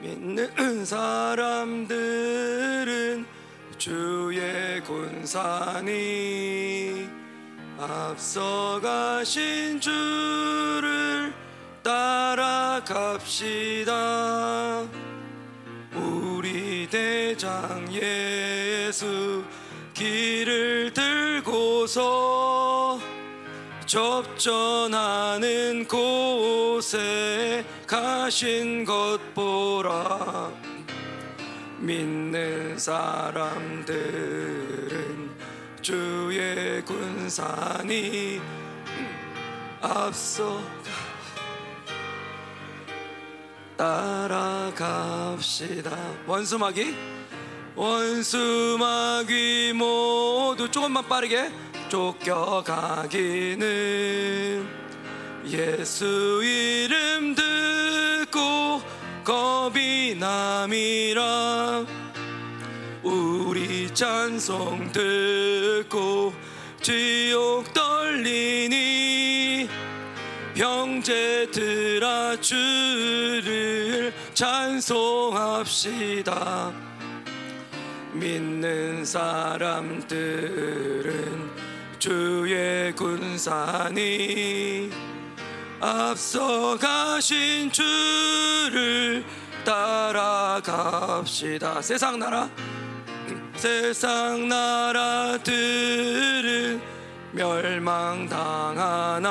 믿는 사람들은 주의 군산이 앞서가신 주를 따라갑시다. 우리 대장 예수 길을 들고서 접전하는 곳에 가신 것 보라. 믿는 사람들은 주의 군산이 앞서 따라갑시다. 원수마귀 원수마귀 모두 조금만 빠르게 쫓겨가기는 예수 이름 듣고 겁이 남이라 우리 찬송 듣고 지옥 떨리니 형제들아 주를 찬송합시다. 믿는 사람들은 주의 군산이 앞서가신 주를 따라갑시다. 세상 나라. 세상 나라들은 멸망당하나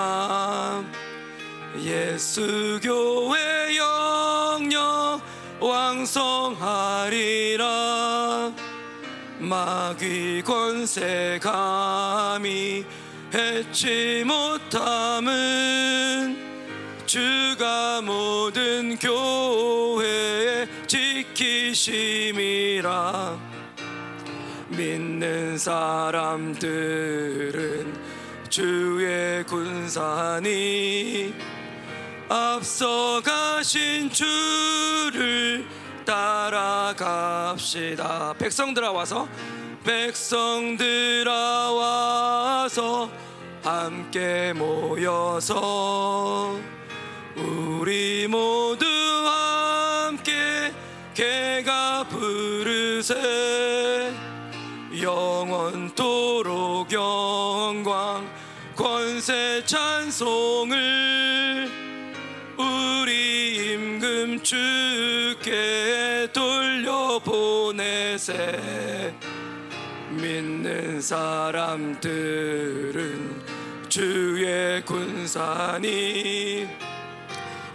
예수 교회 영영 왕성하리라. 마귀 권세 감히 해치 못함은 주가 모든 교회에 지키심이라 믿는 사람들은 주의 군산이 앞서가신 주를 따라갑시다. 백성들아 와서 백성들아 와서 함께 모여서 우리 모두 함께 개가 부르세. 영원토록 영광 권세 찬송을 우리 임금 주께 돌려보내세. 믿는 사람들은 주의 군산이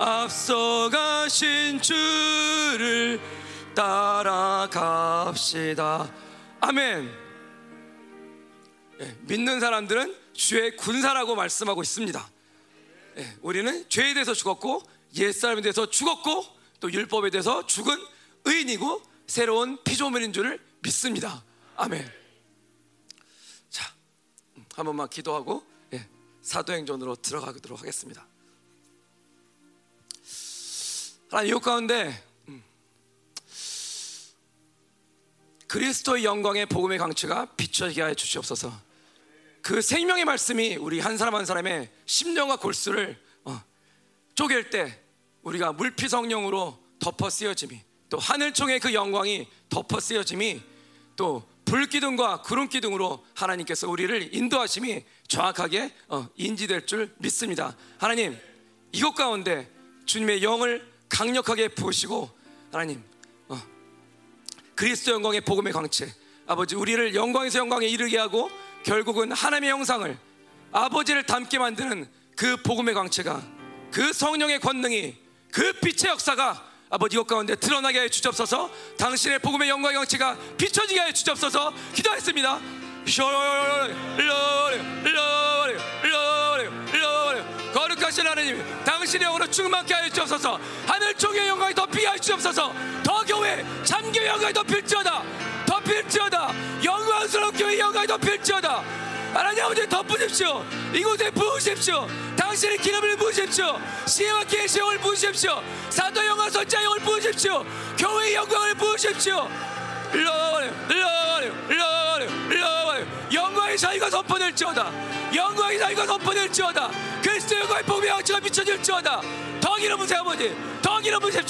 앞서가신 주를 따라갑시다. 아멘. 예, 믿는 사람들은 주의 군사라고 말씀하고 있습니다. 예, 우리는 죄에 대해서 죽었고 옛사람에 대해서 죽었고 또 율법에 대해서 죽은 의인이고 새로운 피조물인 줄을 믿습니다. 아멘. 자, 음, 한 번만 기도하고 예, 사도행전으로 들어가도록 하겠습니다 하나님 이 가운데 음, 그리스도의 영광의 복음의 강체가 비춰지게 하여 주시옵소서. 그 생명의 말씀이 우리 한 사람 한 사람의 심령과 골수를 어, 쪼갤 때 우리가 물피 성령으로 덮어 쓰여짐이 또 하늘총의 그 영광이 덮어 쓰여짐이 또 불기둥과 구름기둥으로 하나님께서 우리를 인도하심이 정확하게 어, 인지될 줄 믿습니다. 하나님 이곳 가운데 주님의 영을 강력하게 부으시고 하나님 어, 그리스도 영광의 복음의 광채. 아버지 우리를 영광에서 영광에 이르게 하고 결국은 하나님의 형상을 아버지를 닮게 만드는 그 복음의 광채가 그 성령의 권능이 그 빛의 역사가 아버지 이것 가운데 드러나게 해 주옵소서. 당신의 복음의 영광의 광채가 비춰지게 해 주옵소서. 기도했습니다 거룩하신 하나님 당신의 영으로 충만케 하여 주옵소서. 하늘 쪽의 영광이 더 피하여 주옵소서. 더 교회 참교회 영광이 더 필지어다. 더 필지어다. 영광스러운 교회 영광이 더 필지어다. 하나님 아버지 덮으십시오. 이곳에 부으십시오. 당신의 기름을 부으십시오. 시와 계시 영을 부으십시오. 사도 영광 선자 영을 부으십시오. 교회의 영광을 부으십시오. 러 사이가 덮어낼지어다. 영광의 사이가 덮어낼지어다. 그리스도 영광의 복음의 왕치가 비춰질지어다. 더 부세 아버지. 더 흘러버려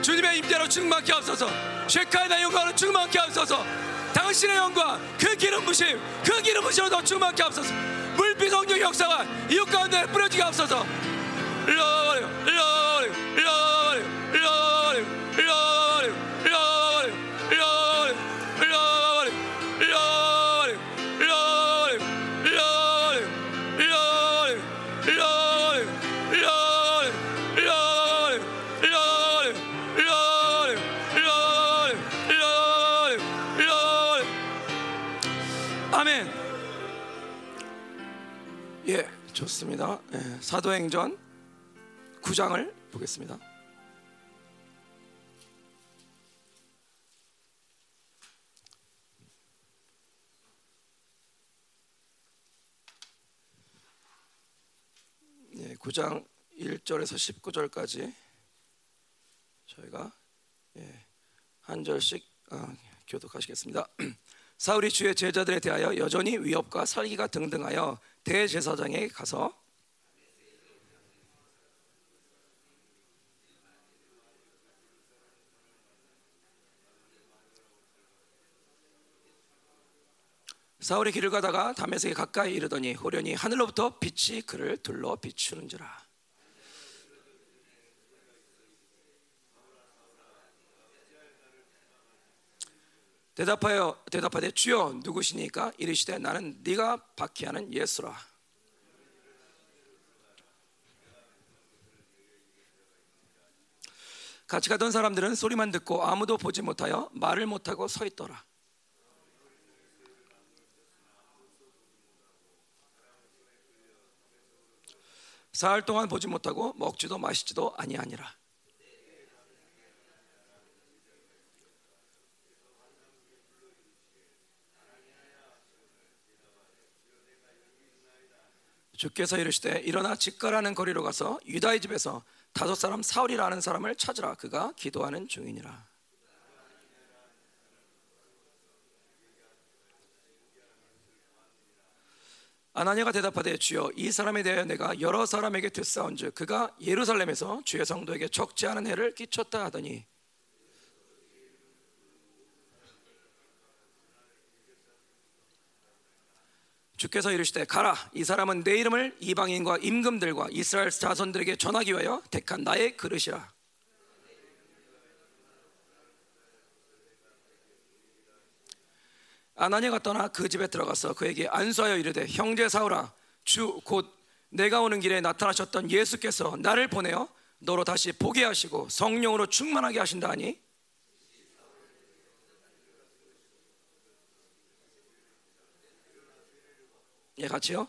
주님의 임재로 충만케 하옵소서. 쉐카이나 영광으로 충만케 하옵소서. 당신의 영광 그 기름 부심 그 기름 부심으로 더 충만케 하옵소서. 물빛 성령 역사가 이웃 가운데 뿌려지게 하옵소서 아멘. 예 좋습니다. 예, 사도행전 9장을 보겠습니다 예, 9장 1절에서 19절까지 저희가 예, 한 절씩 어, 교독하시겠습니다. 사울이 주의 제자들에 대하여 여전히 위협과 살기가 등등하여 대제사장에게 가서 사울이 길을 가다가 담에색에 가까이 이르더니 호련히 하늘로부터 빛이 그를 둘러 비추는지라. 대답하여 대답하되 주여 누구시니까 이르시되 나는 네가 박해하는 예수라. 같이 가던 사람들은 소리만 듣고 아무도 보지 못하여 말을 못하고 서 있더라 사흘 동안 보지 못하고 먹지도 마시지도 아니하니라. 주께서 이르시되 일어나 직가라는 거리로 가서 유다의 집에서 다섯 사람 사울이라는 사람을 찾으라. 그가 기도하는 중이니라 아나니아가 대답하되 주여 이 사람에 대하여 내가 여러 사람에게 듣사온즉 그가 예루살렘에서 주의 성도에게 적지 않은 해를 끼쳤다 하더니. 주께서 이르시되 가라 이 사람은 내 이름을 이방인과 임금들과 이스라엘 자손들에게 전하기 위하여 택한 나의 그릇이라 아나니아가 떠나 그 집에 들어가서 그에게 안수하여 이르되 형제 사울아 주 곧 내가 오는 길에 나타나셨던 예수께서 나를 보내어 너로 다시 보게 하시고 성령으로 충만하게 하신다 하니? 예 같이요.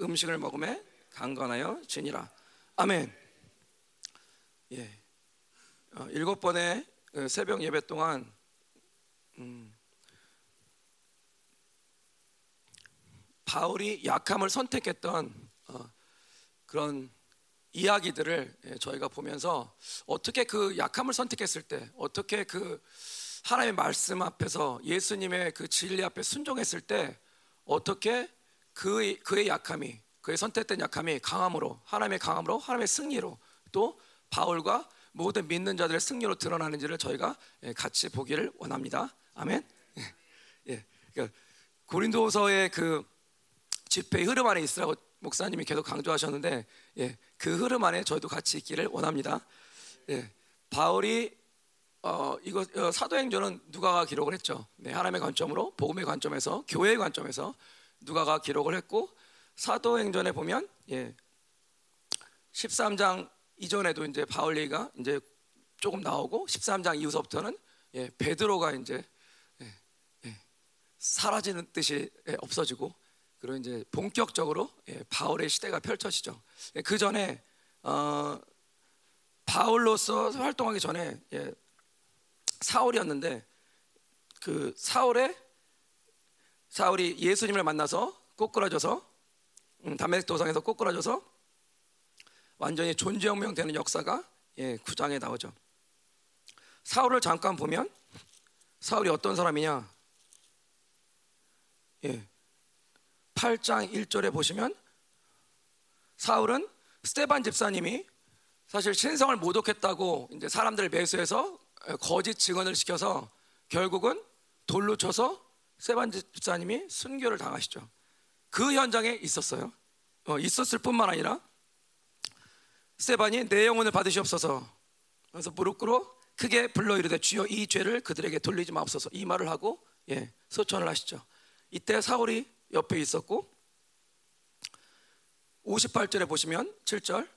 음식을 먹음에 강건하여 지니라. 아멘. 예. 어, 일곱 번의 그 새벽 예배 동안 음, 바울이 약함을 선택했던 어, 그런 이야기들을 예, 저희가 보면서 어떻게 그 약함을 선택했을 때 어떻게 그 하나님의 말씀 앞에서 예수님의 그 진리 앞에 순종했을 때 어떻게 그 그의 약함이 그의 선택된 약함이 강함으로 하나님의 강함으로 하나님의 승리로 또 바울과 모든 믿는 자들의 승리로 드러나는지를 저희가 예, 같이 보기를 원합니다. 아멘. 예, 그러니까 고린도서의 그 집회의 흐름 안에 있으라고 목사님이 계속 강조하셨는데 예, 그 흐름 안에 저희도 같이 있기를 원합니다. 예, 바울이 어, 이거 어, 사도행전은 누가가 기록을 했죠. 네, 하나님의 관점으로 복음의 관점에서 교회의 관점에서 누가가 기록을 했고 사도행전에 보면 예, 13장 이전에도 이제 바울 얘기가 이제 조금 나오고 13장 이후서부터는 예, 베드로가 이제 예, 예, 사라지는 뜻이 예, 없어지고 그리고 이제 본격적으로 예, 바울의 시대가 펼쳐지죠. 예, 그 전에 어, 바울로서 활동하기 전에 예, 사울이었는데 그 사울의 사울이 예수님을 만나서 꼬꾸라져서 음, 담메색 도상에서 꼬꾸라져서 완전히 존재혁명되는 역사가 예, 9장에 나오죠. 사울을 잠깐 보면 사울이 어떤 사람이냐? 예. 8장 1절에 보시면 사울은 스테반 집사님이 사실 신성을 모독했다고 이제 사람들을 매수해서 거짓 증언을 시켜서 결국은 돌로 쳐서 스테반 집사님이 순교를 당하시죠. 그 현장에 있었어요. 어, 있었을 뿐만 아니라 스테반이 내 영혼을 받으시옵소서. 그래서 무릎 꿇어 크게 불러 이르되 주여 이 죄를 그들에게 돌리지 마옵소서. 이 말을 하고 예, 소천을 하시죠. 이때 사울이 옆에 있었고 58절에 보시면 7절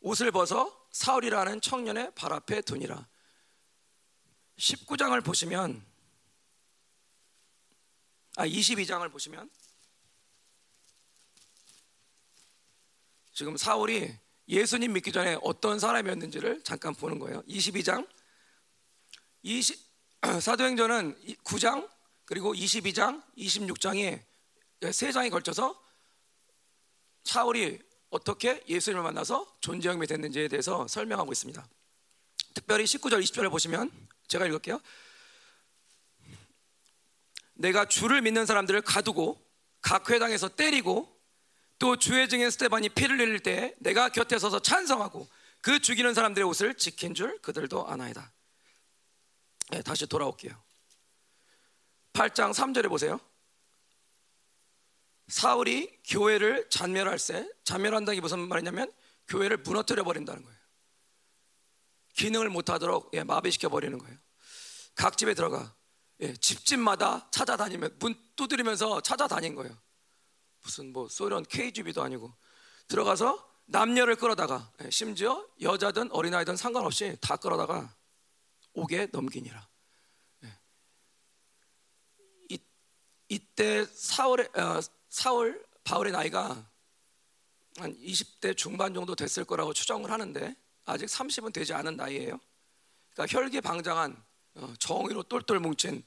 옷을 벗어 사울이라는 청년의 발 앞에 두니라. 19장을 보시면 아 22장을 보시면 지금 사울이 예수님 믿기 전에 어떤 사람이었는지를 잠깐 보는 거예요. 22장 20 사도행전은 9장 그리고 22장, 26장이 세 장에 걸쳐서 사울이 어떻게 예수님을 만나서 존재형이 됐는지에 대해서 설명하고 있습니다. 특별히 19절, 20절을 보시면 제가 읽을게요. 내가 주를 믿는 사람들을 가두고 각 회당에서 때리고 또 주의 증인 스테반이 피를 흘릴 때 내가 곁에 서서 찬성하고 그 죽이는 사람들의 옷을 지킨 줄 그들도 아나이다. 네, 다시 돌아올게요. 8장 3절에 보세요. 사울이 교회를 잔멸할세 잔멸한다는 게 무슨 말이냐면 교회를 무너뜨려 버린다는 거예요. 기능을 못하도록 예, 마비시켜 버리는 거예요. 각 집에 들어가 예, 집집마다 찾아다니면 문 두드리면서 찾아다닌 거예요. 무슨 뭐 소련 KGB도 아니고 들어가서 남녀를 끌어다가 예, 심지어 여자든 어린아이든 상관없이 다 끌어다가 옥에 넘기니라. 예. 이, 이때 사울의 어, 사울 바울의 나이가 한 20대 중반 정도 됐을 거라고 추정을 하는데 아직 30은 되지 않은 나이예요. 그러니까 혈기방장한 어, 정의로 똘똘 뭉친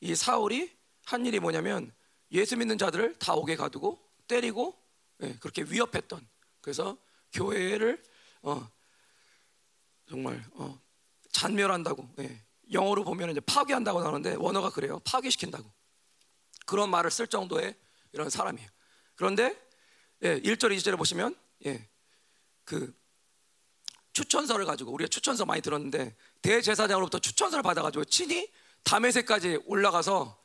이 사울이 한 일이 뭐냐면 예수 믿는 자들을 다 옥에 가두고 때리고 예, 그렇게 위협했던. 그래서 교회를 어, 정말 어, 잔멸한다고 예, 영어로 보면 이제 파괴한다고 나오는데 원어가 그래요. 파괴시킨다고. 그런 말을 쓸 정도의 이런 사람이에요. 그런데 예, 1절 2절에 보시면 예, 그 추천서를 가지고 우리가 추천서 많이 들었는데 대제사장으로부터 추천서를 받아가지고 친히 담에색까지 올라가서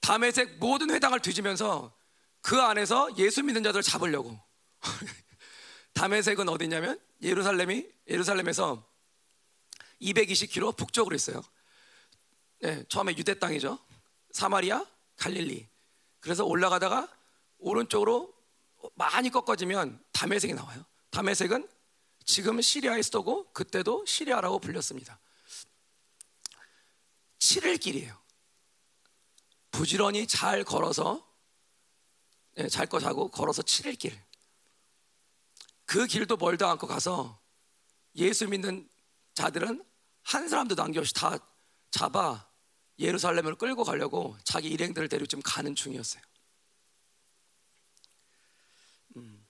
담에색 모든 회당을 뒤지면서 그 안에서 예수 믿는 자들을 잡으려고 담에색은 어디냐면 예루살렘이 예루살렘에서 220km 북쪽으로 있어요. 네, 처음에 유대 땅이죠. 사마리아, 갈릴리. 그래서 올라가다가 오른쪽으로 많이 꺾어지면 담에색이 나와요. 담에색은 지금 시리아의 수도고 그때도 시리아라고 불렸습니다. 7일 길이에요. 부지런히 잘 걸어서 네, 잘거 자고 걸어서 7일 길. 그 길도 멀다 않고 가서 예수 믿는 자들은 한 사람도 남겨없이 다 잡아 예루살렘을 끌고 가려고 자기 일행들을 데리고 지금 가는 중이었어요. 음.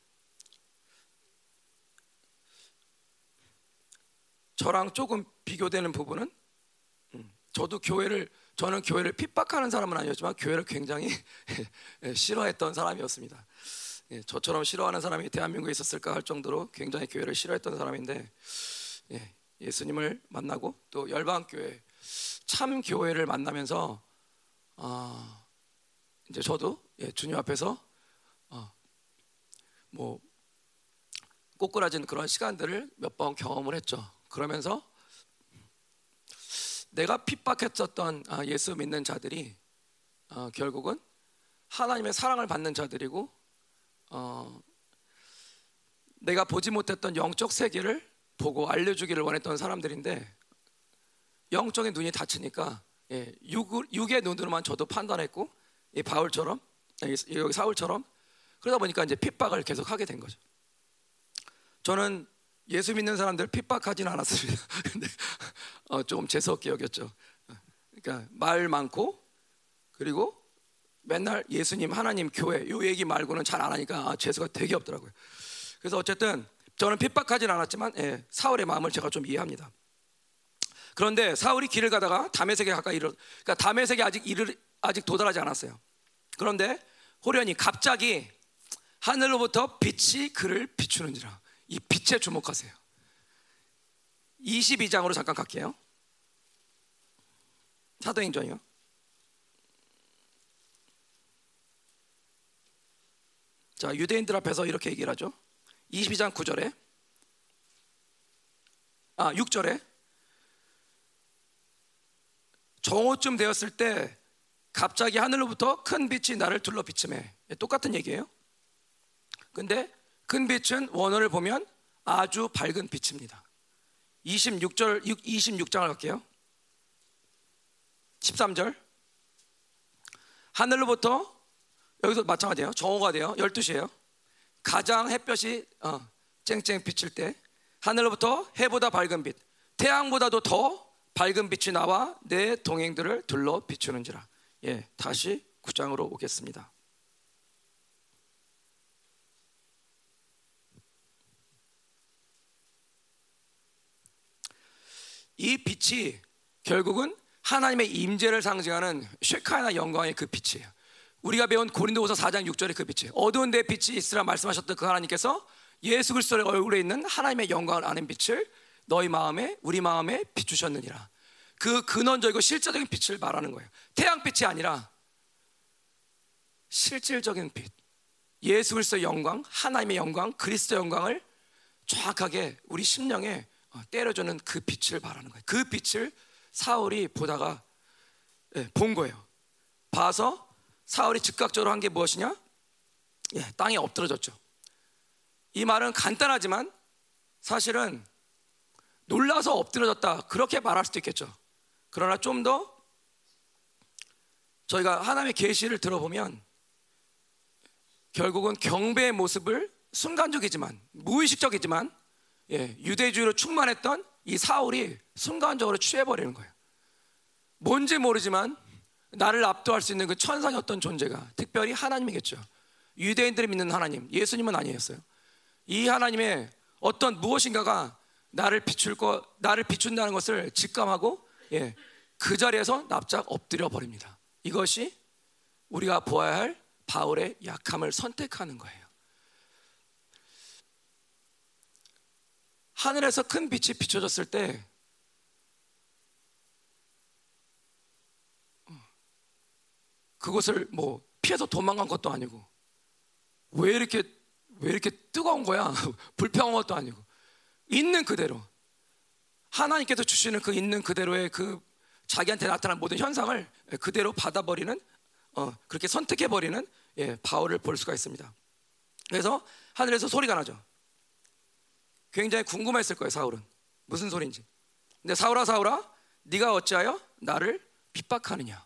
저랑 조금 비교되는 부분은 음. 저도 교회를 저는 교회를 핍박하는 사람은 아니었지만 교회를 굉장히 싫어했던 사람이었습니다. 예, 저처럼 싫어하는 사람이 대한민국에 있었을까 할 정도로 굉장히 교회를 싫어했던 사람인데 예, 예수님을 만나고 또 열방 교회 참 교회를 만나면서 어, 이제 저도 예, 주님 앞에서 어, 뭐 꼬꾸라진 그런 시간들을 몇 번 경험을 했죠. 그러면서 내가 핍박했었던 아, 예수 믿는 자들이 어, 결국은 하나님의 사랑을 받는 자들이고 어, 내가 보지 못했던 영적 세계를 보고 알려주기를 원했던 사람들인데 영적인 눈이 닫히니까 예, 육, 의 눈으로만 저도 판단했고 이 바울처럼 여기 사울처럼 그러다 보니까 이제 핍박을 계속 하게 된 거죠. 저는 예수 믿는 사람들 핍박하지는 않았습니다. 근데 어, 조금 재수 없게 여겼죠. 그러니까 말 많고 그리고 맨날 예수님, 하나님, 교회 요 얘기 말고는 잘 안 하니까 아, 재수가 되게 없더라고요. 그래서 어쨌든 저는 핍박하진 않았지만 예, 사울의 마음을 제가 좀 이해합니다. 그런데 사울이 길을 가다가 다메섹에 가까이 이르, 그러니까 다메섹에 아직 이를 아직 도달하지 않았어요. 그런데 호련히 갑자기 하늘로부터 빛이 그를 비추는지라. 이 빛에 주목하세요. 22장으로 잠깐 갈게요. 사도행전이요. 자, 유대인들 앞에서 이렇게 얘기를 하죠. 22장 9절에 아, 6절에 정오쯤 되었을 때 갑자기 하늘로부터 큰 빛이 나를 둘러 비침해. 똑같은 얘기예요. 근데 큰 빛은 원어를 보면 아주 밝은 빛입니다. 26절 26장을 갈게요. 13절 하늘로부터 여기서 마찬가지예요. 정오가 돼요. 12시예요. 가장 햇볕이 어, 쨍쨍 비칠 때 하늘로부터 해보다 밝은 빛, 태양보다도 더 밝은 빛이 나와 내 동행들을 둘러 비추는지라. 예, 다시 9장으로 오겠습니다. 이 빛이 결국은 하나님의 임재를 상징하는 쉐카나 영광의 그 빛이에요. 우리가 배운 고린도후서 4장 6절의 그 빛이에요. 어두운 데 빛이 있으라 말씀하셨던 그 하나님께서 예수 그리스도의 얼굴에 있는 하나님의 영광을 아는 빛을 너희 마음에 우리 마음에 비추셨느니라. 그 근원적이고 실제적인 빛을 말하는 거예요. 태양빛이 아니라 실질적인 빛. 예수 그리스도의 영광, 하나님의 영광, 그리스도 영광을 정확하게 우리 심령에 어, 때려주는 그 빛을 말하는 거예요. 그 빛을 사울이 보다가 예, 본 거예요. 봐서 사울이 즉각적으로 한 게 무엇이냐? 예, 땅에 엎드러졌죠. 이 말은 간단하지만 사실은 놀라서 엎드려졌다 그렇게 말할 수도 있겠죠. 그러나 좀 더 저희가 하나님의 계시를 들어보면 결국은 경배의 모습을 순간적이지만 무의식적이지만 예, 유대주의로 충만했던 이 사울이 순간적으로 취해버리는 거예요. 뭔지 모르지만 나를 압도할 수 있는 그 천상의 어떤 존재가 특별히 하나님이겠죠. 유대인들이 믿는 하나님, 예수님은 아니었어요. 이 하나님의 어떤 무엇인가가 나를 비출 거, 나를 비춘다는 것을 직감하고 예, 그 자리에서 납작 엎드려 버립니다. 이것이 우리가 보아야 할 바울의 약함을 선택하는 거예요. 하늘에서 큰 빛이 비춰졌을 때 그것을 뭐 피해서 도망간 것도 아니고 왜 이렇게 왜 이렇게 뜨거운 거야? 불평한 것도 아니고 있는 그대로 하나님께서 주시는 그 있는 그대로의 그 자기한테 나타난 모든 현상을 그대로 받아버리는 어, 그렇게 선택해 버리는 예, 바울을 볼 수가 있습니다. 그래서 하늘에서 소리가 나죠. 굉장히 궁금했을 거예요, 사울은. 무슨 소리인지. 근데 사울아, 사울아, 네가 어찌하여 나를 핍박하느냐?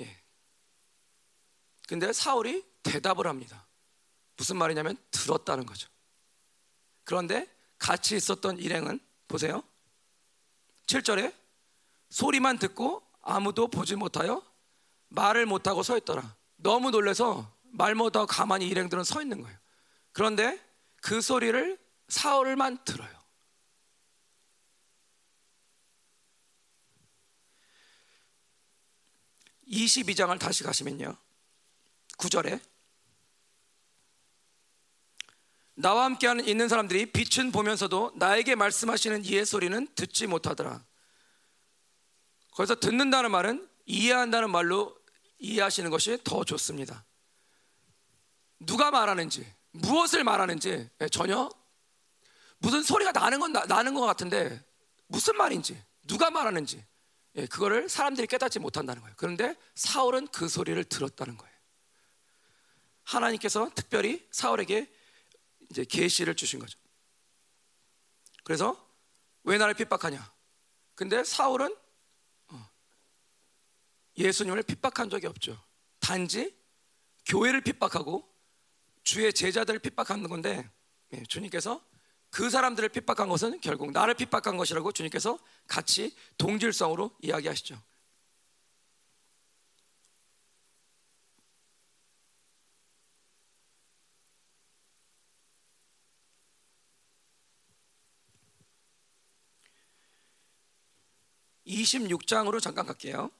예. 근데 사울이 대답을 합니다. 무슨 말이냐면 들었다는 거죠. 그런데 같이 있었던 일행은 보세요. 7절에 소리만 듣고 아무도 보지 못하여 말을 못하고 서 있더라. 너무 놀래서 말 못하고 가만히 일행들은 서 있는 거예요. 그런데 그 소리를 사울만 들어요. (22장을) 다시 가시면요 (9절에) 나와 함께하는 있는 사람들이 빛은 보면서도 나에게 말씀하시는 이의 소리는 듣지 못하더라. 거기서 듣는다는 말은 이해한다는 말로 이해하시는 것이 더 좋습니다. 누가 말하는지, 무엇을 말하는지 전혀 무슨 소리가 나는 건 나, 나는 것 같은데 무슨 말인지 누가 말하는지 예, 그거를 사람들이 깨닫지 못한다는 거예요. 그런데 사울은 그 소리를 들었다는 거예요. 하나님께서 특별히 사울에게 이제 계시를 주신 거죠. 그래서 왜 나를 핍박하냐? 근데 사울은 어, 예수님을 핍박한 적이 없죠. 단지 교회를 핍박하고 주의 제자들을 핍박하는 건데 예, 주님께서 그 사람들을 핍박한 것은 결국 나를 핍박한 것이라고 주님께서 같이 동질성으로 이야기하시죠. 26장으로 잠깐 갈게요.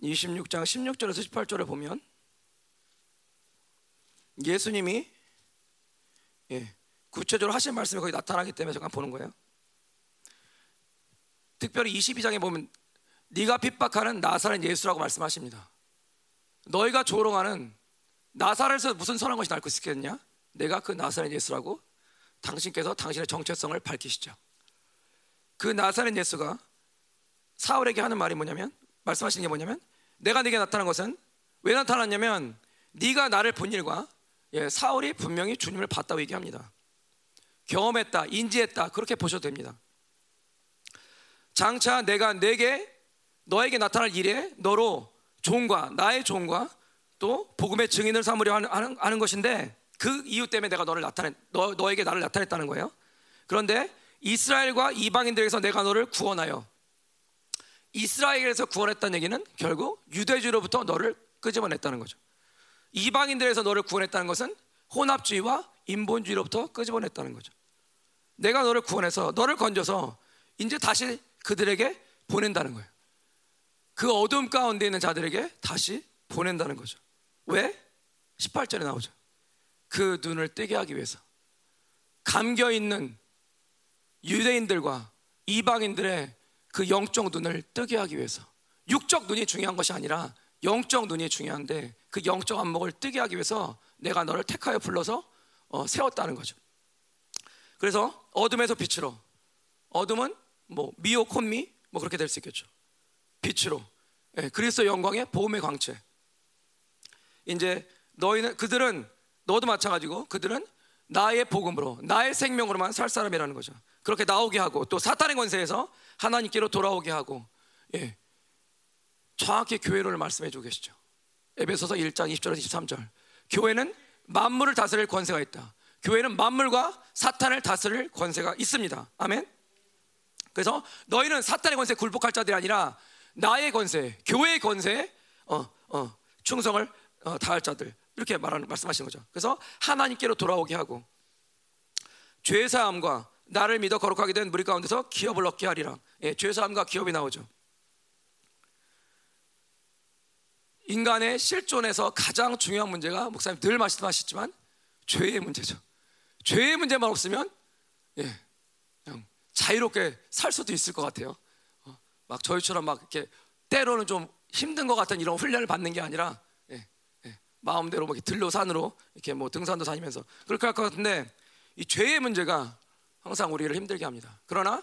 (26장 16절에서 18절을) 보면 예수님이 예, 구체적으로 하신 말씀이 거기 나타나기 때문에 잠깐 보는 거예요. 특별히 22장에 보면 네가 핍박하는 나사렛 예수라고 말씀하십니다. 너희가 조롱하는 나사렛에서 무슨 선한 것이 날 것이겠냐? 내가 그 나사렛 예수라고 당신께서 당신의 정체성을 밝히시죠. 그 나사렛 예수가 사울에게 하는 말이 뭐냐면 말씀하시는 게 뭐냐면 내가 네게 나타난 것은 왜 나타났냐면 네가 나를 본 일과 예, 사울이 분명히 주님을 봤다고 얘기합니다. 경험했다, 인지했다 그렇게 보셔도 됩니다. 장차 내가 내게 너에게 나타날 일에 너로 종과 나의 종과 또 복음의 증인을 삼으려 하는, 하는, 하는 것인데 그 이유 때문에 내가 너를 나타내 너, 너에게 나를 나타냈다는 거예요. 그런데 이스라엘과 이방인들에서 내가 너를 구원하여 이스라엘에서 구원했다는 얘기는 결국 유대주로부터 너를 끄집어냈다는 거죠. 이방인들에서 너를 구원했다는 것은 혼합주의와 인본주의로부터 끄집어냈다는 거죠. 내가 너를 구원해서 너를 건져서 이제 다시 그들에게 보낸다는 거예요. 그 어둠 가운데 있는 자들에게 다시 보낸다는 거죠. 왜? 18절에 나오죠. 그 눈을 뜨게 하기 위해서. 감겨 있는 유대인들과 이방인들의 그 영적 눈을 뜨게 하기 위해서. 육적 눈이 중요한 것이 아니라 영적 눈이 중요한데 그 영적 안목을 뜨게 하기 위해서 내가 너를 택하여 불러서 어, 세웠다는 거죠. 그래서 어둠에서 빛으로 어둠은 뭐 미오 콘미 뭐 그렇게 될 수 있겠죠. 빛으로 예, 그리스도 영광의 복음의 광채. 이제 너희는 그들은 너도 마찬가지고 그들은 나의 복음으로 나의 생명으로만 살 사람이라는 거죠. 그렇게 나오게 하고 또 사탄의 권세에서 하나님께로 돌아오게 하고 예. 정확히 교회를 말씀해 주고 계시죠. 에베소서 1장 20절에서 23절. 교회는 만물을 다스릴 권세가 있다. 교회는 만물과 사탄을 다스릴 권세가 있습니다. 아멘. 그래서 너희는 사탄의 권세에 굴복할 자들이 아니라 나의 권세, 교회의 권세에 어, 어, 충성을 어, 다할 자들 이렇게 말하는 말씀하시는 거죠. 그래서 하나님께로 돌아오게 하고 죄 사함과 나를 믿어 거룩하게 된 무리 가운데서 기업을 얻게 하리라. 예, 죄 사함과 기업이 나오죠. 인간의 실존에서 가장 중요한 문제가 목사님 늘 말씀하셨지만 죄의 문제죠. 죄의 문제만 없으면 예, 그냥 자유롭게 살 수도 있을 것 같아요. 어, 막 저희처럼 막 이렇게 때로는 좀 힘든 것 같은 이런 훈련을 받는 게 아니라 마음대로 뭐 들로 산으로 이렇게 뭐 등산도 다니면서 그렇게 할 것 같은데 이 죄의 문제가 항상 우리를 힘들게 합니다. 그러나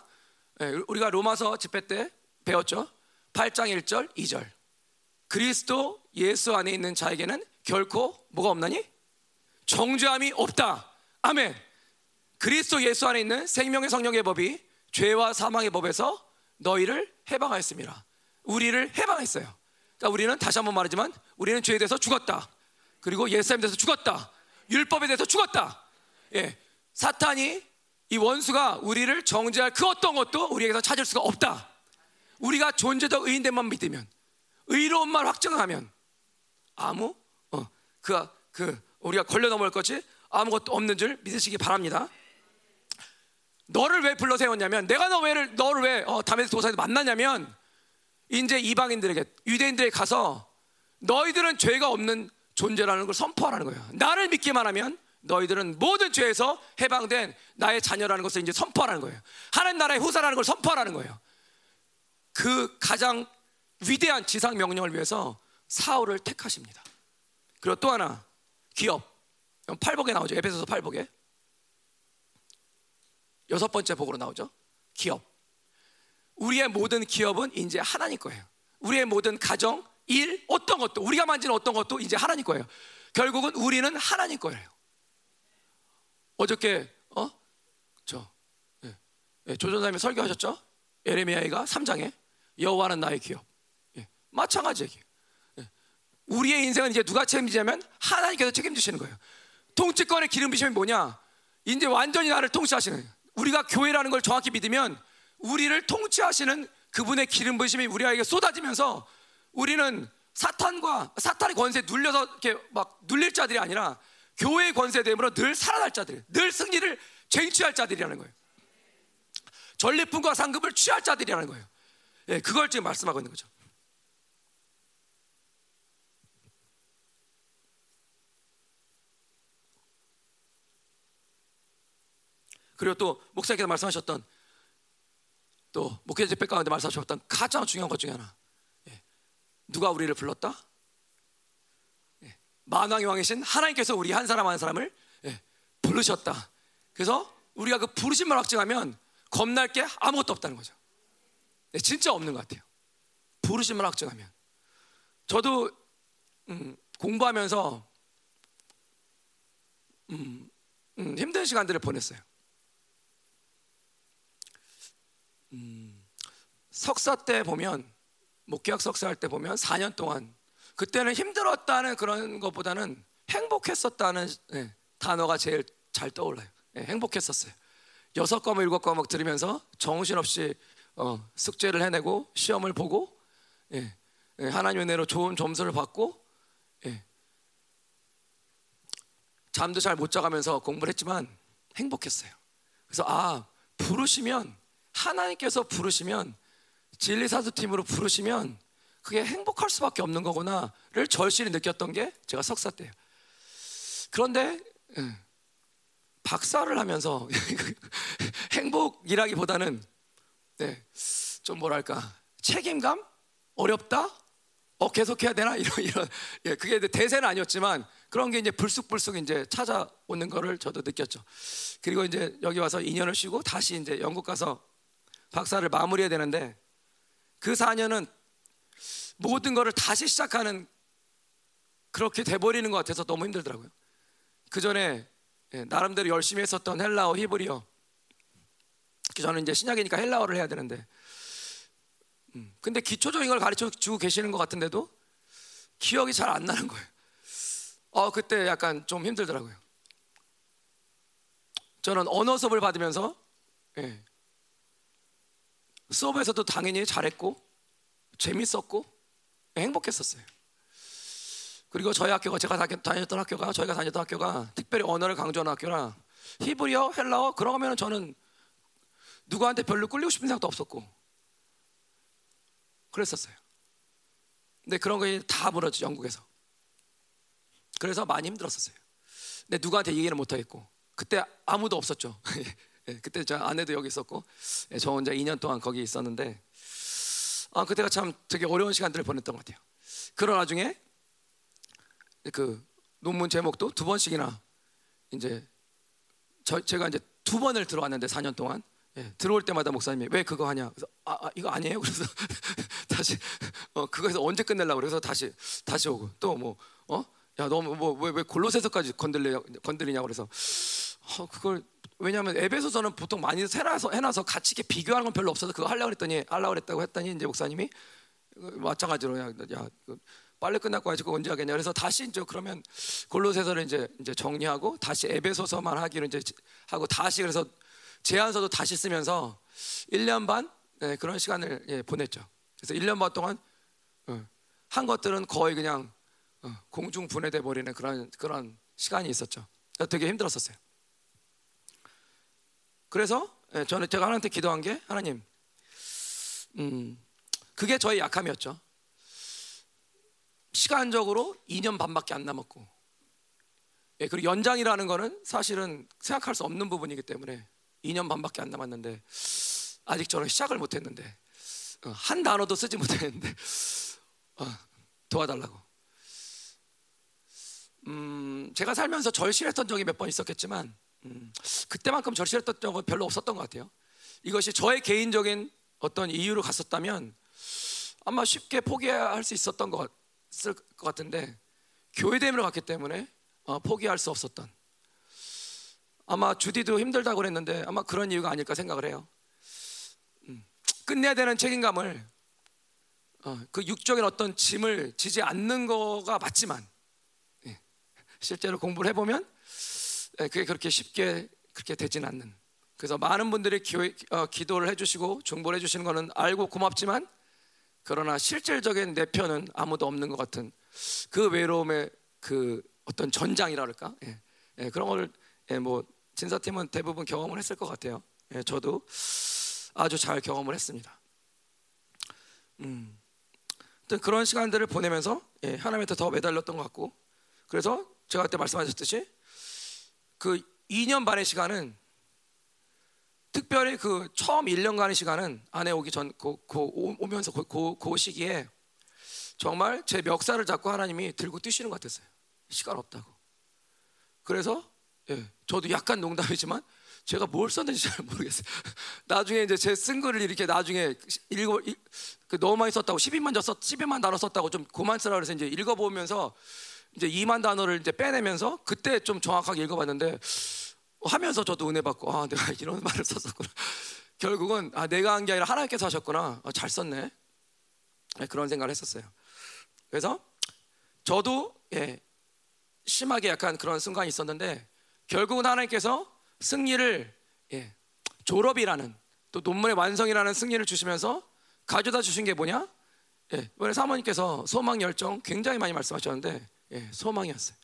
예, 우리가 로마서 집회 때 배웠죠. 8장 1절, 2절. 그리스도 예수 안에 있는 자에게는 결코 뭐가 없나니? 정죄함이 없다. 아멘. 그리스도 예수 안에 있는 생명의 성령의 법이 죄와 사망의 법에서 너희를 해방하였습니다. 우리를 해방했어요. 자, 우리는 다시 한번 말하지만 우리는 죄에 대해서 죽었다. 그리고 예수님에 대해서 죽었다. 율법에 대해서 죽었다. 예. 사탄이 이 원수가 우리를 정죄할 그 어떤 것도 우리에게서 찾을 수가 없다. 우리가 존재적 의인됨만 믿으면 의로운말 확정하면 아무 어, 그, 그 우리가 걸려 넘어갈 것이 아무것도 없는 줄 믿으시기 바랍니다. 너를 왜 불러 세웠냐면 내가 너 왜를 너를 왜 어, 다메스 도사에서 만나냐면 이제 이방인들에게 유대인들에게 가서 너희들은 죄가 없는 존재라는 걸 선포하라는 거예요. 나를 믿기만 하면 너희들은 모든 죄에서 해방된 나의 자녀라는 것을 이제 선포하라는 거예요. 하나님 나라의 후사라는 걸 선포하라는 거예요. 그 가장 위대한 지상 명령을 위해서 사울을 택하십니다. 그리고 또 하나 기업. 팔복에 나오죠. 에베소서 팔복에. 여섯 번째 복으로 나오죠. 기업. 우리의 모든 기업은 이제 하나님 거예요. 우리의 모든 가정, 일, 어떤 것도 우리가 만지는 어떤 것도 이제 하나님 거예요. 결국은 우리는 하나님 거예요. 어저께 어 저 예, 예, 조전사님이 설교하셨죠? 에레미야가 3장에 여호와는 나의 기업. 예, 마찬가지 얘기예요. 예, 우리의 인생은 이제 누가 책임지냐면 하나님께서 책임지시는 거예요. 통치권의 기름 부심이 뭐냐? 이제 완전히 나를 통치하시는 우리가 교회라는 걸 정확히 믿으면 우리를 통치하시는 그분의 기름 부심이 우리에게 쏟아지면서 우리는 사탄과 사탄의 권세에 눌려서 이렇게 막 눌릴 자들이 아니라 교회의 권세됨으로 늘 살아날 자들, 늘 승리를 쟁취할 자들이라는 거예요. 전리품과 상급을 취할 자들이라는 거예요. 예, 그걸 지금 말씀하고 있는 거죠. 그리고 또 목사님께서 말씀하셨던 또 목회자 집회 가운데 말씀하셨던 가장 중요한 것 중에 하나 예. 누가 우리를 불렀다? 예. 만왕의 왕이신 하나님께서 우리 한 사람 한 사람을 예. 부르셨다. 그래서 우리가 그 부르심을 확증하면 겁날 게 아무것도 없다는 거죠. 네, 진짜 없는 것 같아요. 부르심을 확증하면. 저도 음, 공부하면서 음, 음, 힘든 시간들을 보냈어요. 음, 석사 때 보면 목회학 석사 할 때 보면 4년 동안 그때는 힘들었다는 그런 것보다는 행복했었다는 네, 단어가 제일 잘 떠올라요. 네, 행복했었어요. 여섯 과목 일곱 과목 들으면서 정신없이 어, 숙제를 해내고 시험을 보고 예, 예, 하나님의 은혜로 좋은 점수를 받고 예, 잠도 잘 못 자가면서 공부를 했지만 행복했어요. 그래서 아 부르시면 하나님께서 부르시면 진리사도팀으로 부르시면 그게 행복할 수밖에 없는 거구나를 절실히 느꼈던 게 제가 석사 때예요. 그런데 예, 박사를 하면서 행복이라기보다는 네, 좀 뭐랄까 책임감 어렵다 어 계속 해야 되나 이런 이런 예, 그게 대세는 아니었지만 그런 게 이제 불쑥불쑥 이제 찾아오는 거를 저도 느꼈죠. 그리고 이제 여기 와서 2년을 쉬고 다시 이제 영국 가서 박사를 마무리해야 되는데 그 4년은 모든 거를 다시 시작하는 그렇게 돼버리는 것 같아서 너무 힘들더라고요. 그 전에 예, 나름대로 열심히 했었던 헬라어, 히브리어. 저는 이제 신약이니까 헬라어를 해야 되는데, 음, 근데 기초적인 걸 가르쳐 주고 계시는 것 같은데도 기억이 잘 안 나는 거예요. 어, 그때 약간 좀 힘들더라고요. 저는 언어 수업을 받으면서 예, 수업에서도 당연히 잘했고 재밌었고 행복했었어요. 그리고 저희 학교가 제가 다녔던 학교가 저희가 다녔던 학교가 특별히 언어를 강조하는 학교라 히브리어, 헬라어 그러면 저는 누구한테 별로 끌리고 싶은 생각도 없었고 그랬었어요. 근데 그런 게 다 무너지 영국에서. 그래서 많이 힘들었었어요. 근데 누구한테 얘기를 못 하겠고 그때 아무도 없었죠. 예, 그때 저 아내도 여기 있었고 예, 저 혼자 2년 동안 거기 있었는데 아 그때가 참 되게 어려운 시간들을 보냈던 것 같아요. 그런 와중에 그 논문 제목도 두 번씩이나 이제 저, 제가 이제 두 번을 들어왔는데 4년 동안 예, 들어올 때마다 목사님이 왜 그거 하냐? 그래서 아, 아 이거 아니에요. 그래서 다시 어 그거에서 언제 끝내려고 그래서 다시 다시 오고 또 뭐 어? 야 너무 뭐왜 왜 골로새서까지 건들려 건드리냐 그래서 어 그걸 왜냐하면 에베소서는 보통 많이 해놔서 해놔서 같이 이렇게 비교하는 건 별로 없어서 그거 하려고 그랬더니 하려고 그랬다고 했더니 이제 목사님이 마찬가지로 야, 야 빨리 끝났고 아직 언제 하겠냐. 그래서 다시 이제 그러면 골로새서를 이제 이제 정리하고 다시 에베소서만 하기로 이제 하고 다시 그래서 제안서도 다시 쓰면서 1년 반 네, 그런 시간을 예, 보냈죠. 그래서 1년 반 동안 어, 한 것들은 거의 그냥 어, 공중 분해돼 버리는 그런 그런 시간이 있었죠. 되게 힘들었었어요. 그래서 예, 저는 제가 하나님한테 기도한 게 하나님, 음, 그게 저의 약함이었죠. 시간적으로 2년 반밖에 안 남았고 예, 그리고 연장이라는 거는 사실은 생각할 수 없는 부분이기 때문에 2년 반밖에 안 남았는데 아직 저는 시작을 못했는데 어, 한 단어도 쓰지 못했는데 어, 도와달라고. 음, 제가 살면서 절실했던 적이 몇 번 있었겠지만 음, 그때만큼 절실했던 적은 별로 없었던 것 같아요. 이것이 저의 개인적인 어떤 이유로 갔었다면 아마 쉽게 포기할 수 있었던 것 같은데 교회 대회로 갔기 때문에 어, 포기할 수 없었던 아마 주디도 힘들다고 그랬는데 아마 그런 이유가 아닐까 생각을 해요. 음, 끝내야 되는 책임감을 어, 그 육적인 어떤 짐을 지지 않는 거가 맞지만 예, 실제로 공부를 해보면 예, 그게 그렇게 쉽게 그렇게 되진 않는. 그래서 많은 분들이 기도, 어, 기도를 해주시고 중보를 해주시는 거는 알고 고맙지만 그러나 실질적인 내 편은 아무도 없는 것 같은 그 외로움의 그 어떤 전장이라 그럴까? 예, 예, 그런 걸 예, 뭐 진사팀은 대부분 경험을 했을 것 같아요. 예, 저도 아주 잘 경험을 했습니다. 음, 그런 시간들을 보내면서 예, 하나님한테 더 매달렸던 것 같고, 그래서 제가 그때 말씀하셨듯이 그 2년 반의 시간은 특별히 그 처음 1년간의 시간은 아내 오기 전 그, 그 오면서 그, 그, 그 시기에 정말 제 멱살을 잡고 하나님이 들고 뛰시는 것 같았어요. 시간 없다고. 그래서 예, 저도 약간 농담이지만 제가 뭘 썼는지 잘 모르겠어요. 나중에 이제 제 쓴 글을 이렇게 나중에 읽어 그 너무 많이 썼다고 12만 저 썼, 12만 단어 썼다고 좀 그만 쓰라 그래서 이제 읽어보면서 이제 2만 단어를 이제 빼내면서 그때 좀 정확하게 읽어봤는데 하면서 저도 은혜 받고 아 내가 이런 말을 썼었구나. 결국은 아 내가 한 게 아니라 하나님께서 하셨구나. 아, 잘 썼네. 네, 그런 생각을 했었어요. 그래서 저도 예, 심하게 약간 그런 순간이 있었는데 결국은 하나님께서 승리를 예, 졸업이라는 또 논문의 완성이라는 승리를 주시면서 가져다 주신 게 뭐냐? 예, 이번에 사모님께서 소망 열정 굉장히 많이 말씀하셨는데 예, 소망이었어요.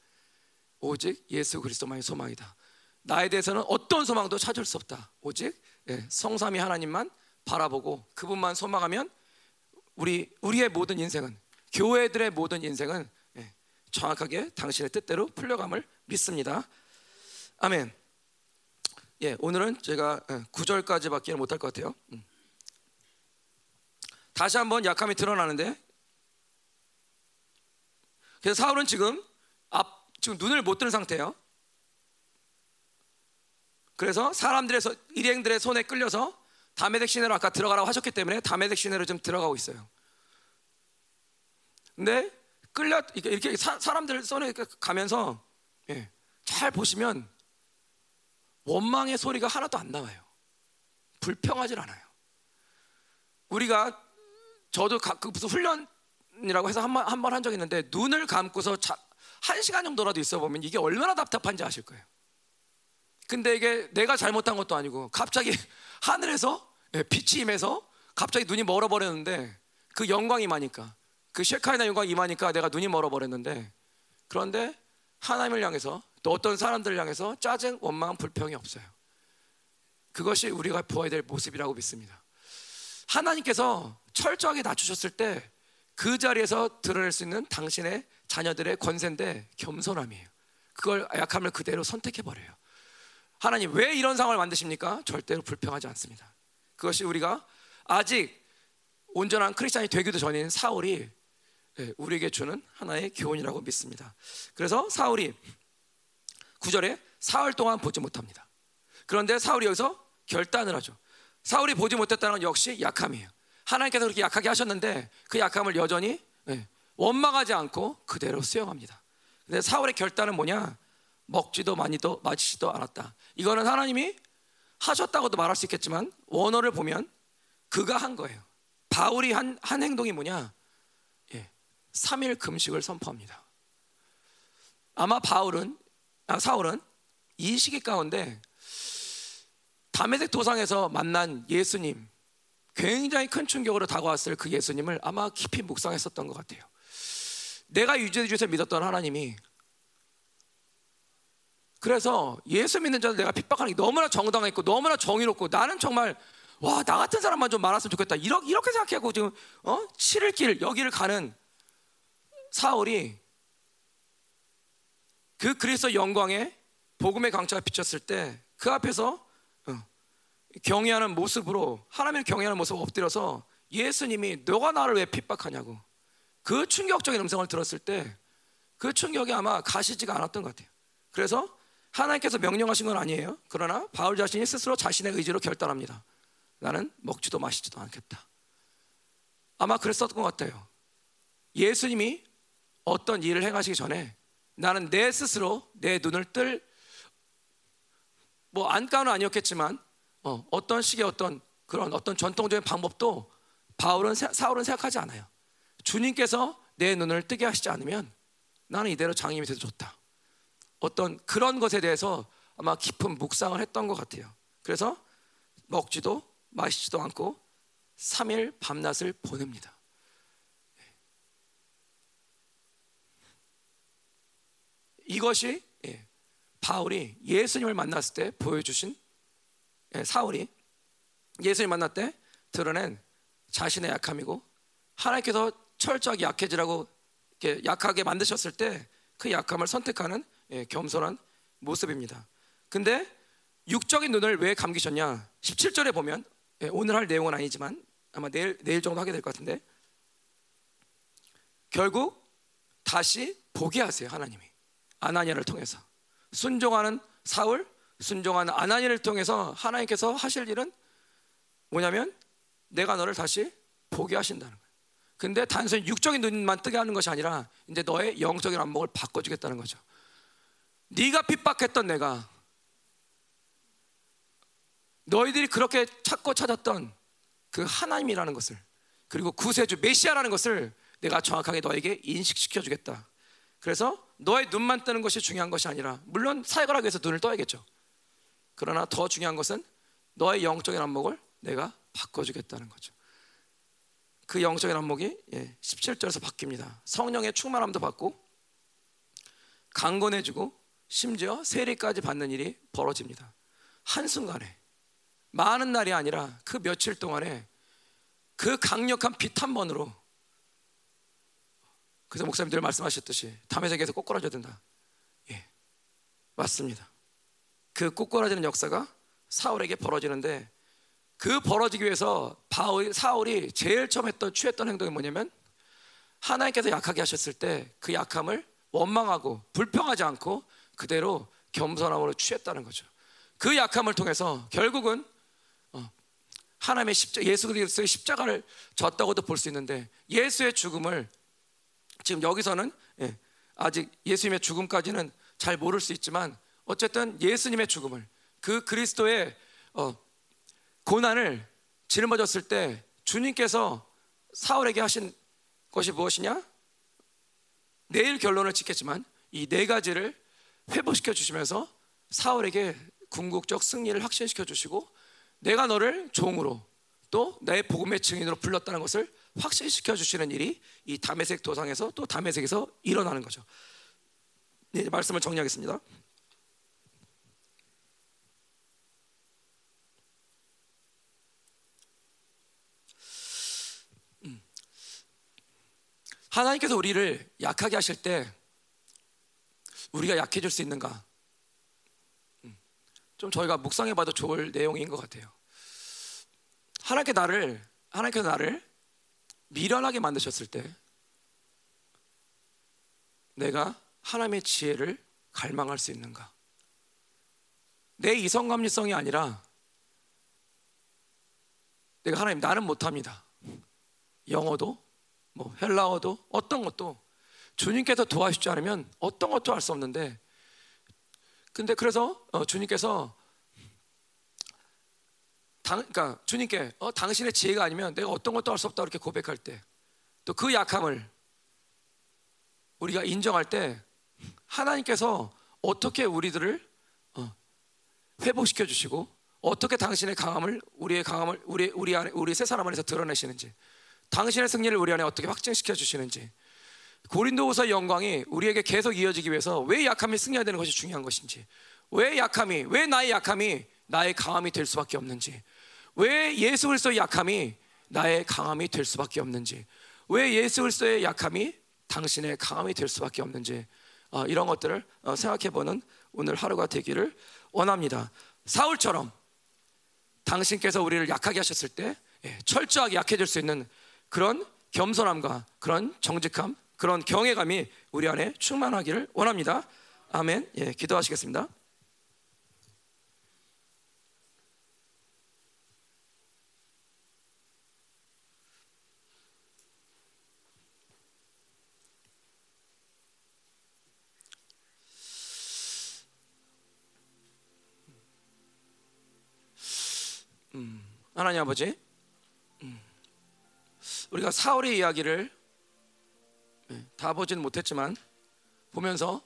오직 예수 그리스도만이 소망이다. 나에 대해서는 어떤 소망도 찾을 수 없다. 오직 예, 성삼위 하나님만 바라보고 그분만 소망하면 우리 우리의 모든 인생은 교회들의 모든 인생은 예, 정확하게 당신의 뜻대로 풀려감을 믿습니다. 아멘. 예, 오늘은 제가 9절까지밖에 예, 못할 것 같아요. 음. 다시 한번 약함이 드러나는데 그래서 사울은 지금 앞 지금 눈을 못 뜨는 상태예요. 그래서 사람들의 일행들의 손에 끌려서 다메섹 시내로 아까 들어가라고 하셨기 때문에 다메섹 시내로 좀 들어가고 있어요. 근데 끌려 이렇게 사, 람들 손에 가면서 예, 잘 보시면 원망의 소리가 하나도 안 나와요. 불평하지 않아요. 우리가 저도 그 무슨 훈련 이라고 해서 한번한적 있는데 눈을 감고서 자, 한 시간 정도라도 있어 보면 이게 얼마나 답답한지 아실 거예요. 근데 이게 내가 잘못한 것도 아니고 갑자기 하늘에서 예, 빛이 임해서 갑자기 눈이 멀어버렸는데 그 영광이 임하니까 그 셰카이나 영광이 임하니까 내가 눈이 멀어버렸는데 그런데 하나님을 향해서 또 어떤 사람들을 향해서 짜증, 원망, 불평이 없어요. 그것이 우리가 보아야 될 모습이라고 믿습니다. 하나님께서 철저하게 낮추셨을 때 그 자리에서 드러낼 수 있는 당신의 자녀들의 권세인데 겸손함이에요. 그걸 약함을 그대로 선택해 버려요. 하나님 왜 이런 상황을 만드십니까? 절대로 불평하지 않습니다. 그것이 우리가 아직 온전한 크리스천이 되기도 전인 사울이 예, 우리에게 주는 하나의 교훈이라고 믿습니다. 그래서 사울이 9절에 사흘 동안 보지 못합니다. 그런데 사울이 여기서 결단을 하죠. 사울이 보지 못했다는 건 역시 약함이에요. 하나님께서 그렇게 약하게 하셨는데 그 약함을 여전히 예, 원망하지 않고 그대로 수용합니다. 근데 사울의 결단은 뭐냐? 먹지도 많이도 마시지도 않았다. 이거는 하나님이 하셨다고도 말할 수 있겠지만 원어를 보면 그가 한 거예요. 바울이 한, 한 행동이 뭐냐? 예, 3일 금식을 선포합니다. 아마 바울은 아, 사울은 이 시기 가운데 다메섹 도상에서 만난 예수님 굉장히 큰 충격으로 다가왔을 그 예수님을 아마 깊이 묵상했었던 것 같아요. 내가 유죄 주에서 믿었던 하나님이 그래서 예수 믿는 자들 내가 핍박하는 게 너무나 정당했고 너무나 정의롭고 나는 정말 와 나 같은 사람만 좀 많았으면 좋겠다 이렇게, 이렇게 생각하고 지금 어? 치를 길 여기를 가는 사울이 그 그리스도 영광에 복음의 강차가 비쳤을 때 그 앞에서 어, 경외하는 모습으로 하나님을 경외하는 모습 엎드려서 예수님이 너가 나를 왜 핍박하냐고 그 충격적인 음성을 들었을 때 그 충격이 아마 가시지가 않았던 것 같아요. 그래서 하나님께서 명령하신 건 아니에요. 그러나 바울 자신이 스스로 자신의 의지로 결단합니다. 나는 먹지도 마시지도 않겠다. 아마 그랬었던 것 같아요. 예수님이 어떤 일을 행하시기 전에 나는 내 스스로 내 눈을 뜰 뭐 안가는 아니었겠지만 어, 어떤 식의 어떤 그런 어떤 전통적인 방법도 바울은 사울은 생각하지 않아요. 주님께서 내 눈을 뜨게 하시지 않으면 나는 이대로 장님이 돼도 좋다. 어떤 그런 것에 대해서 아마 깊은 묵상을 했던 것 같아요. 그래서 먹지도 마시지도 않고 3일 밤낮을 보냅니다. 이것이 예, 바울이 예수님을 만났을 때 보여주신 예, 사울이 예수님 만날 때 드러낸 자신의 약함이고 하나님께서 철저하게 약해지라고 약하게 만드셨을 때 그 약함을 선택하는 예, 겸손한 모습입니다. 근데 육적인 눈을 왜 감기셨냐? 17절에 보면 예, 오늘 할 내용은 아니지만 아마 내일 내일 정도 하게 될 것 같은데 결국 다시 보게 하세요 하나님이 아나니아를 통해서 순종하는 사울 순종하는 아나니아를 통해서 하나님께서 하실 일은 뭐냐면 내가 너를 다시 보게 하신다는 거예요. 근데 단순히 육적인 눈만 뜨게 하는 것이 아니라 이제 너의 영적인 안목을 바꿔주겠다는 거죠. 네가 핍박했던 내가 너희들이 그렇게 찾고 찾았던 그 하나님이라는 것을 그리고 구세주 메시아라는 것을 내가 정확하게 너에게 인식시켜 주겠다. 그래서 너의 눈만 뜨는 것이 중요한 것이 아니라 물론 사역을 하기 위해서 눈을 떠야겠죠. 그러나 더 중요한 것은 너의 영적인 안목을 내가 바꿔주겠다는 거죠. 그 영적인 안목이 17절에서 예, 바뀝니다. 성령의 충만함도 받고 강건해지고 심지어 세례까지 받는 일이 벌어집니다. 한순간에 많은 날이 아니라 그 며칠 동안에 그 강력한 빛 한 번으로 그래서 목사님들 말씀하셨듯이 담의 세계에서 꼬꾸라져야 된다. 예, 맞습니다. 그 꼬꾸라지는 역사가 사울에게 벌어지는데 그 벌어지기 위해서 바울, 사울이 제일 처음 했던 취했던 행동이 뭐냐면 하나님께서 약하게 하셨을 때 그 약함을 원망하고 불평하지 않고 그대로 겸손함으로 취했다는 거죠. 그 약함을 통해서 결국은 어, 하나님의 십자 예수 그리스도의 십자가를 졌다고도 볼 수 있는데 예수의 죽음을 지금 여기서는 예, 아직 예수님의 죽음까지는 잘 모를 수 있지만 어쨌든 예수님의 죽음을 그 그리스도의 어, 고난을 짊어졌을 때 주님께서 사울에게 하신 것이 무엇이냐? 내일 결론을 짓겠지만 이 네 가지를 회복시켜 주시면서 사울에게 궁극적 승리를 확신시켜 주시고 내가 너를 종으로 또내 복음의 증인으로 불렀다는 것을 확신시켜 주시는 일이 이 담에색 도상에서 또 담에색에서 일어나는 거죠. 네, 말씀을 정리하겠습니다. 하나님께서 우리를 약하게 하실 때 우리가 약해질 수 있는가? 음. 좀 저희가 묵상해봐도 좋을 내용인 것 같아요. 하나님께 나를 하나님께서 나를 미련하게 만드셨을 때 내가 하나님의 지혜를 갈망할 수 있는가? 내 이성 감리성이 아니라 내가 하나님 나는 못합니다. 영어도 뭐 헬라어도 어떤 것도 주님께서 도와주지 않으면 어떤 것도 할 수 없는데 근데 그래서 어, 주님께서 당, 그러니까 주님께 어, 당신의 지혜가 아니면 내가 어떤 것도 할 수 없다 이렇게 고백할 때 또 그 약함을 우리가 인정할 때 하나님께서 어떻게 우리들을 어, 회복시켜 주시고 어떻게 당신의 강함을 우리의 강함을 우리 우리 안에 우리 세 사람 안에서 드러내시는지 당신의 승리를 우리 안에 어떻게 확증시켜 주시는지 고린도후서 영광이 우리에게 계속 이어지기 위해서 왜 약함이 승리해야 되는 것이 중요한 것인지 왜 약함이 왜 나의 약함이 나의 강함이 될 수밖에 없는지 왜 예수 그리스도의 약함이 나의 강함이 될 수밖에 없는지 왜 예수 그리스도의 약함이 당신의 강함이 될 수밖에 없는지 어, 이런 것들을 어, 생각해보는 오늘 하루가 되기를 원합니다. 사울처럼 당신께서 우리를 약하게 하셨을 때 예, 철저하게 약해질 수 있는 그런 겸손함과 그런 정직함, 그런 경외감이 우리 안에 충만하기를 원합니다. 아멘. 예, 기도하시겠습니다. 하나님 아버지, 음, 우리가 사울의 이야기를 네, 다 보지는 못했지만 보면서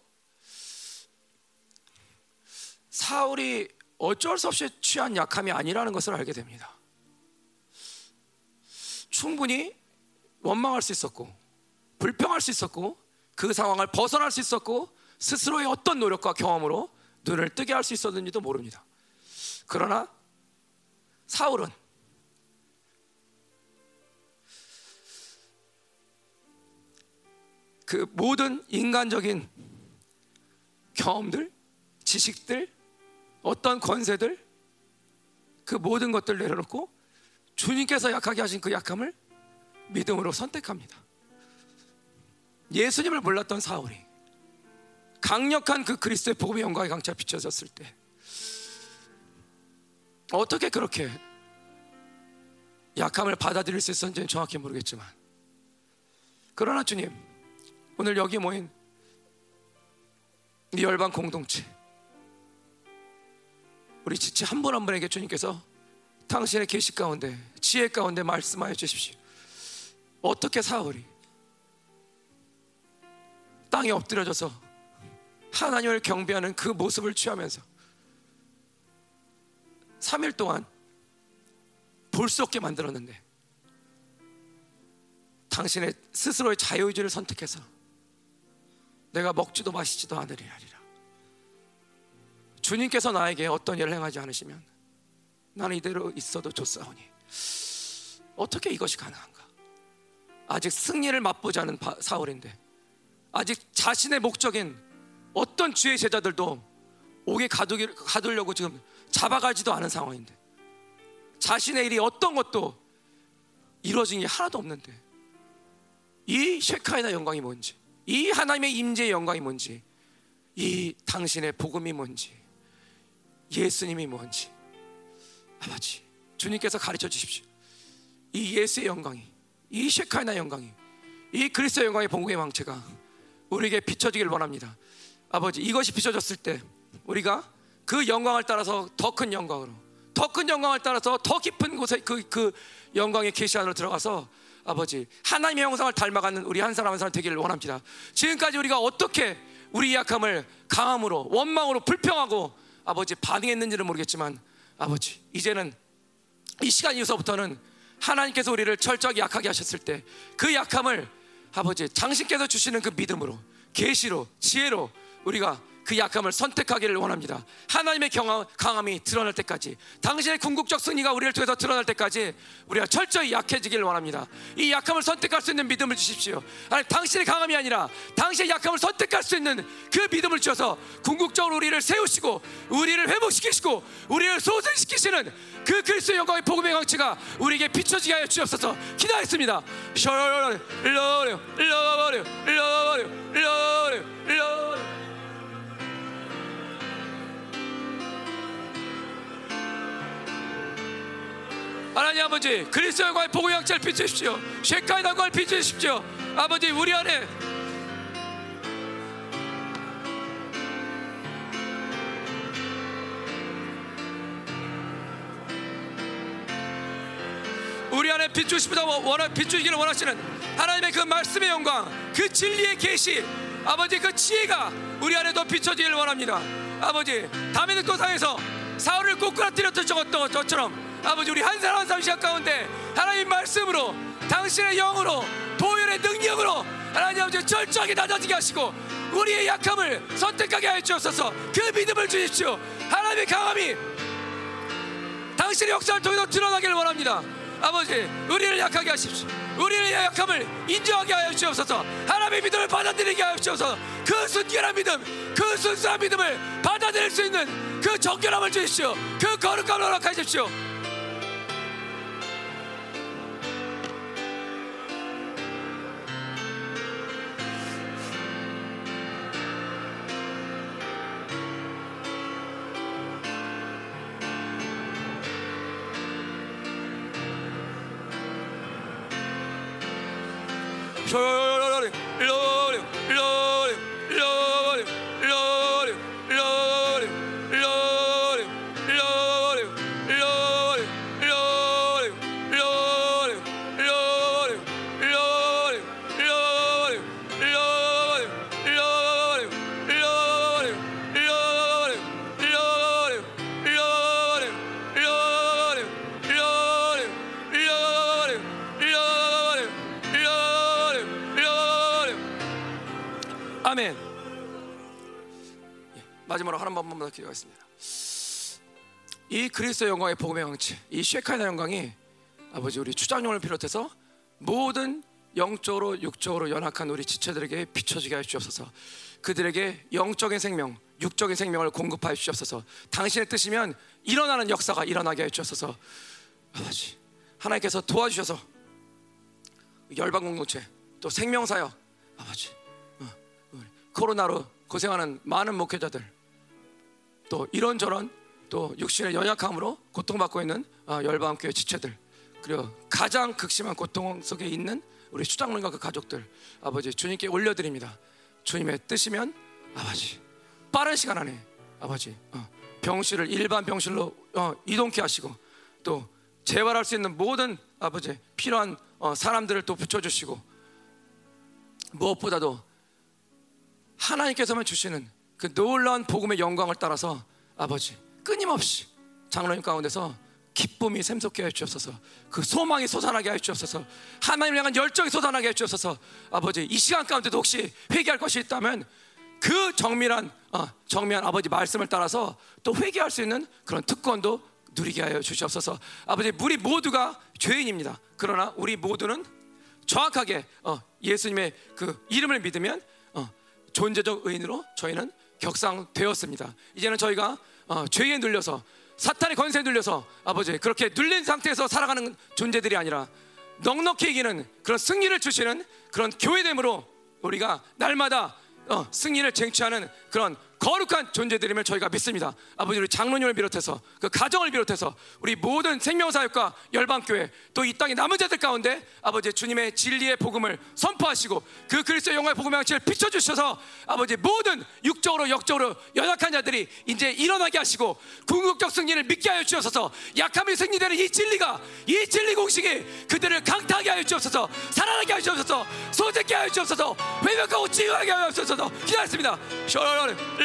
사울이 어쩔 수 없이 취한 약함이 아니라는 것을 알게 됩니다. 충분히 원망할 수 있었고 불평할 수 있었고 그 상황을 벗어날 수 있었고 스스로의 어떤 노력과 경험으로 눈을 뜨게 할 수 있었는지도 모릅니다. 그러나 사울은 그 모든 인간적인 경험들, 지식들, 어떤 권세들 그 모든 것들 내려놓고 주님께서 약하게 하신 그 약함을 믿음으로 선택합니다. 예수님을 몰랐던 사울이 강력한 그 그리스도의 복음의 영광의 강차 비춰졌을 때 어떻게 그렇게 약함을 받아들일 수 있었는지는 정확히 모르겠지만 그러나 주님 오늘 여기 모인 이 열방 공동체 우리 지체 한 분 한 분에게 주님께서 당신의 계시 가운데 지혜 가운데 말씀하여 주십시오. 어떻게 사울이 땅에 엎드려져서 하나님을 경배하는 그 모습을 취하면서 3일 동안 볼 수 없게 만들었는데 당신의 스스로의 자유의지를 선택해서 내가 먹지도 마시지도 않으리라 주님께서 나에게 어떤 일을 행하지 않으시면 나는 이대로 있어도 좋사오니 어떻게 이것이 가능한가? 아직 승리를 맛보지 않은 사울인데 아직 자신의 목적인 어떤 주의 제자들도 옥에 가두려고 지금 잡아가지도 않은 상황인데 자신의 일이 어떤 것도 이루어진 게 하나도 없는데 이 쉐카이나 영광이 뭔지 이 하나님의 임재의 영광이 뭔지 이 당신의 복음이 뭔지 예수님이 뭔지 아버지 주님께서 가르쳐 주십시오. 이 예수의 영광이 이 쉐카이나 영광이 이 그리스도의 영광의 본국의 왕체가 우리에게 비춰지길 원합니다. 아버지 이것이 비춰졌을 때 우리가 그 영광을 따라서 더 큰 영광으로 더 큰 영광을 따라서 더 깊은 곳에 그, 그 영광의 계시 안으로 들어가서 아버지 하나님의 형상을 닮아가는 우리 한 사람 한 사람 되기를 원합니다. 지금까지 우리가 어떻게 우리 약함을 강함으로 원망으로 불평하고 아버지 반응했는지는 모르겠지만 아버지 이제는 이 시간 이후서부터는 하나님께서 우리를 철저하게 약하게 하셨을 때 그 약함을 아버지 당신께서 주시는 그 믿음으로 계시로 지혜로 우리가 그 약함을 선택하기를 원합니다. 하나님의 강함이 드러날 때까지, 당신의 궁극적 승리가 우리를 통해서 드러날 때까지 우리가 철저히 약해지기를 원합니다. 이 약함을 선택할 수 있는 믿음을 주십시오. 아니, 당신의 강함이 아니라 당신의 약함을 선택할 수 있는 그 믿음을 주셔서 궁극적으로 우리를 세우시고, 우리를 회복시키시고, 우리를 소생시키시는 그 그리스도의 영광의 복음의 강치가 우리에게 비춰지게 하여 주옵소서. 기도하겠습니다. 셔러러러, 러러, 하나님 아버지 그리스도의 과의 복음의 양체를 비추십시오. 쉐카의 단과를 비추십시오. 아버지 우리 안에 우리 안에 비추시다. 원하 비추기를 원하시는 하나님의 그 말씀의 영광, 그 진리의 계시, 아버지 그 지혜가 우리 안에 더 비춰지기를 원합니다. 아버지 다메섹 도상에서 사울을 꼬꾸라뜨렸던 것처럼 아버지 우리 한 사람 한 사람 시간 가운데 하나님 말씀으로 당신의 영으로 보혈의 능력으로 하나님 아버지 철저하게 낮아지게 하시고 우리의 약함을 선택하게 하여 주옵소서. 그 믿음을 주십시오. 하나님의 강함이 당신의 역사를 통해서 드러나기를 원합니다. 아버지 우리를 약하게 하십시오. 우리의 약함을 인정하게 하여 주옵소서. 하나님의 믿음을 받아들이게 하여 주옵소서. 그 순결한 믿음 그 순수한 믿음을 받아들일 수 있는 그 정결함을 주십시오. 그 거룩함을 허락하십시오 마지막으로 한 번만 더 기도하겠습니다. 이 그리스도 영광의 복음의 왕치, 이 쉐카이나 영광이 아버지 우리 추장용을 비롯해서 모든 영적으로 육적으로 연약한 우리 지체들에게 비춰지게 하여 주옵소서. 그들에게 영적인 생명, 육적인 생명을 공급하여 주옵소서. 당신의 뜻이면 일어나는 역사가 일어나게 해 주옵소서. 아버지, 하나님께서 도와주셔서 열방 공동체 또 생명사역 아버지 어, 코로나로 고생하는 많은 목회자들 또 이런저런 또 육신의 연약함으로 고통받고 있는 어, 열방교회 지체들 그리고 가장 극심한 고통 속에 있는 우리 수장님과 그 가족들 아버지 주님께 올려드립니다. 주님의 뜻이면 아버지 빠른 시간 안에 아버지 어, 병실을 일반 병실로 어, 이동케 하시고 또 재활할 수 있는 모든 아버지 필요한 어, 사람들을 또 붙여주시고 무엇보다도 하나님께서만 주시는 그 놀라운 복음의 영광을 따라서 아버지 끊임없이 장로님 가운데서 기쁨이 샘솟게 해 주옵소서. 그 소망이 솟아나게 해 주옵소서. 하나님 향한 열정이 솟아나게 해 주옵소서. 아버지 이 시간 가운데도 혹시 회개할 것이 있다면 그 정밀한 어, 정밀한 아버지 말씀을 따라서 또 회개할 수 있는 그런 특권도 누리게 하여 주시옵소서. 아버지 우리 모두가 죄인입니다. 그러나 우리 모두는 정확하게 어, 예수님의 그 이름을 믿으면 어, 존재적 의인으로 저희는 격상되었습니다. 이제는 저희가 어, 죄에 눌려서 사탄의 권세에 눌려서 아버지 그렇게 눌린 상태에서 살아가는 존재들이 아니라 넉넉히 이기는 그런 승리를 주시는 그런 교회됨으로 우리가 날마다 어, 승리를 쟁취하는 그런 거룩한 존재들임을 저희가 믿습니다. 아버지 우리 장로님을 비롯해서 그 가정을 비롯해서 우리 모든 생명사역과 열방교회 또 이 땅의 남은 자들 가운데 아버지 주님의 진리의 복음을 선포하시고 그 그리스도의 영광의 복음의 양치를 비춰주셔서 아버지 모든 육적으로 역적으로 연약한 자들이 이제 일어나게 하시고 궁극적 승리를 믿게 하여 주옵소서. 약함이 승리되는 이 진리가 이 진리 공식이 그들을 강타하게 하여 주옵소서. 살아나게 하여 주옵소서. 소재게 하여 주옵소서. 회복하고 치유하게 하여 주옵소서. 기다렸습니다.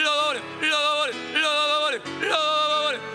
lo doble, lo doble, lo doble, lo doble, lo.